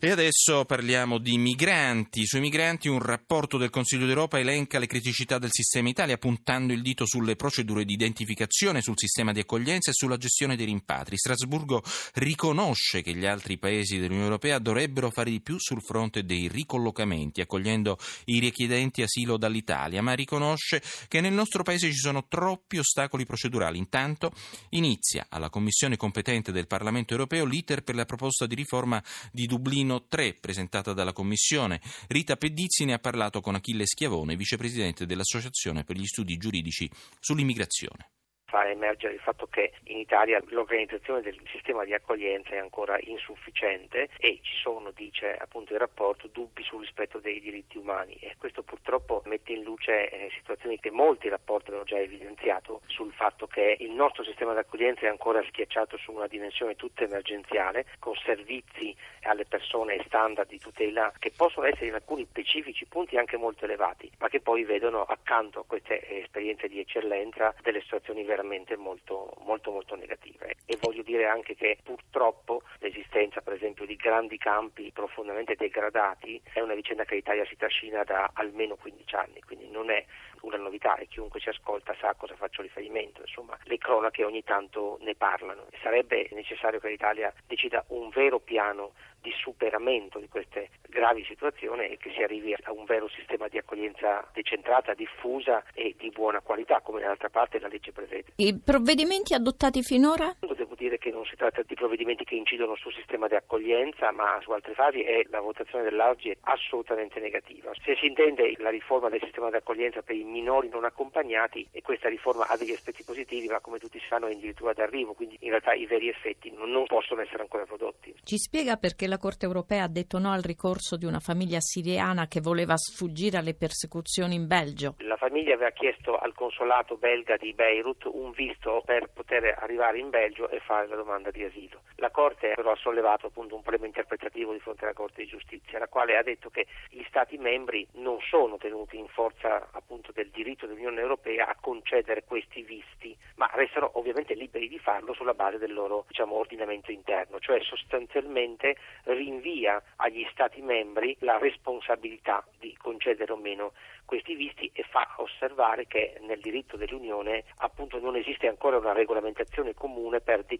E adesso parliamo di migranti. Sui migranti un rapporto del Consiglio d'Europa elenca le criticità del sistema Italia puntando il dito sulle procedure di identificazione, sul sistema di accoglienza e sulla gestione dei rimpatri. Strasburgo riconosce che gli altri paesi dell'Unione Europea dovrebbero fare di più sul fronte dei ricollocamenti, accogliendo i richiedenti asilo dall'Italia, ma riconosce che nel nostro paese ci sono troppi ostacoli procedurali. Intanto inizia alla Commissione competente del Parlamento Europeo l'iter per la proposta di riforma di Dublino Torino 3 presentata dalla Commissione. Rita Pedizzi ne ha parlato con Achille Schiavone, vicepresidente dell'Associazione per gli studi giuridici sull'immigrazione fa emergere il fatto che in Italia l'organizzazione del sistema di accoglienza è ancora insufficiente e ci sono, dice appunto il rapporto, dubbi sul rispetto dei diritti umani. E questo purtroppo mette in luce eh, situazioni che molti rapporti hanno già evidenziato sul fatto che il nostro sistema di accoglienza è ancora schiacciato su una dimensione tutta emergenziale con servizi alle persone standard di tutela che possono essere in alcuni specifici punti anche molto elevati ma che poi vedono accanto a queste esperienze di eccellenza delle situazioni veramente molto, molto, molto negative. E voglio dire anche che purtroppo l'esistenza, per esempio, di grandi campi profondamente degradati è una vicenda che l'Italia si trascina da almeno 15 anni, quindi non è una novità e chiunque ci ascolta sa a cosa faccio riferimento, insomma le cronache ogni tanto ne parlano. Sarebbe necessario che l'Italia decida un vero piano di superamento di queste gravi situazioni e che si arrivi a un vero sistema di accoglienza decentrata, diffusa e di buona qualità, come d'altra parte la legge prevede. I provvedimenti adottati finora? Dire che non si tratta di provvedimenti che incidono sul sistema di accoglienza, ma su altre fasi e la votazione dell'Auggi è assolutamente negativa. Se si intende la riforma del sistema di accoglienza per i minori non accompagnati e questa riforma ha degli aspetti positivi, ma come tutti sanno è addirittura d'arrivo, quindi in realtà i veri effetti non possono essere ancora prodotti. Ci spiega perché la Corte europea ha detto no al ricorso di una famiglia siriana che voleva sfuggire alle persecuzioni in Belgio. La famiglia aveva chiesto al consolato belga di Beirut un visto per poter arrivare in Belgio e fare la domanda di asilo. La Corte però ha sollevato appunto un problema interpretativo di fronte alla Corte di Giustizia, la quale ha detto che gli Stati membri non sono tenuti in forza appunto del diritto dell'Unione Europea a concedere questi visti, ma restano ovviamente liberi di farlo sulla base del loro diciamo, ordinamento interno, cioè sostanzialmente rinvia agli Stati membri la responsabilità di concedere o meno questi visti e fa osservare che nel diritto dell'Unione appunto non esiste ancora una regolamentazione comune per decidere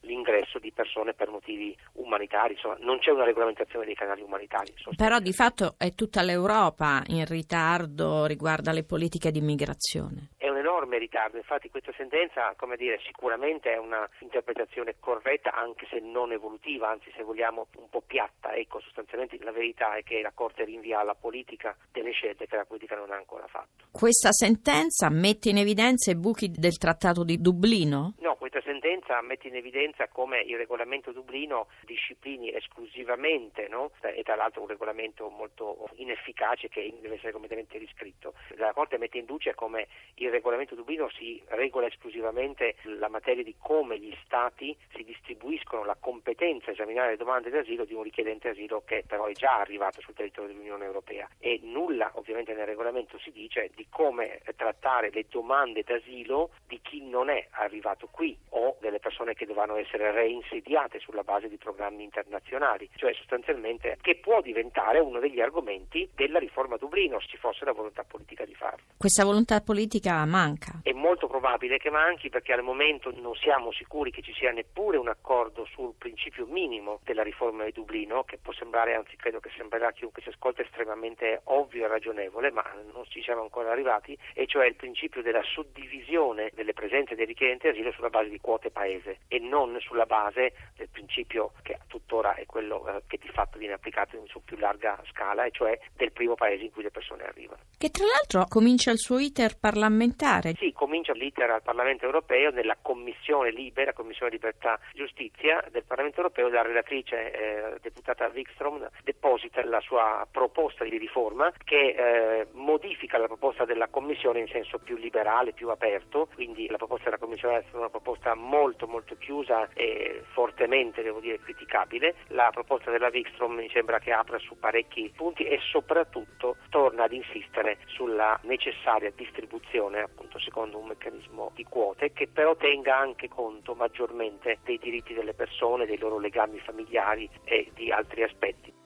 l'ingresso di persone per motivi umanitari, insomma non c'è una regolamentazione dei canali umanitari. Però di fatto è tutta l'Europa in ritardo riguardo alle politiche di immigrazione enorme ritardo, infatti questa sentenza come dire, sicuramente è una interpretazione corretta anche se non evolutiva, anzi se vogliamo un po' piatta, ecco sostanzialmente la verità è che la Corte rinvia alla politica delle scelte che la politica non ha ancora fatto. Questa sentenza mette in evidenza i buchi del Trattato di Dublino? No, questa sentenza mette in evidenza come il regolamento Dublino disciplini esclusivamente, no? e tra l'altro un regolamento molto inefficace che deve essere completamente riscritto. La Corte mette in luce come il regolamento Dublino si regola esclusivamente la materia di come gli Stati si distribuiscono la competenza a esaminare le domande d'asilo di un richiedente asilo che però è già arrivato sul territorio dell'Unione Europea e nulla ovviamente nel regolamento si dice di come trattare le domande d'asilo di chi non è arrivato qui o delle persone che dovranno essere reinsediate sulla base di programmi internazionali, cioè sostanzialmente che può diventare uno degli argomenti della riforma Dublino se ci fosse la volontà politica di farlo. Questa volontà politica manca? È molto probabile che manchi perché al momento non siamo sicuri che ci sia neppure un accordo sul principio minimo della riforma di Dublino, che può sembrare, anzi credo che sembrerà a chiunque si ascolta estremamente ovvio e ragionevole, ma non ci siamo ancora arrivati, e cioè il principio della suddivisione delle presenze dei richiedenti asilo sulla base di quote paese e non sulla base del principio che tuttora è quello eh, che di fatto viene applicato su più larga scala, e cioè del primo paese in cui le persone arrivano. Che tra l'altro comincia il suo iter parlamentare. Sì, comincia l'iter al Parlamento europeo nella Commissione Libera, Commissione Libertà e Giustizia del Parlamento europeo. La relatrice eh, deputata Wikström deposita la sua proposta di riforma che eh, modifica la proposta della Commissione in senso più liberale, più aperto, quindi la proposta della Commissione è una proposta molto molto chiusa e fortemente devo dire criticabile. La proposta della Wikstrom mi sembra che apra su parecchi punti e soprattutto torna ad insistere sulla necessaria distribuzione appunto secondo un meccanismo di quote che però tenga anche conto maggiormente dei diritti delle persone, dei loro legami familiari e di altri aspetti.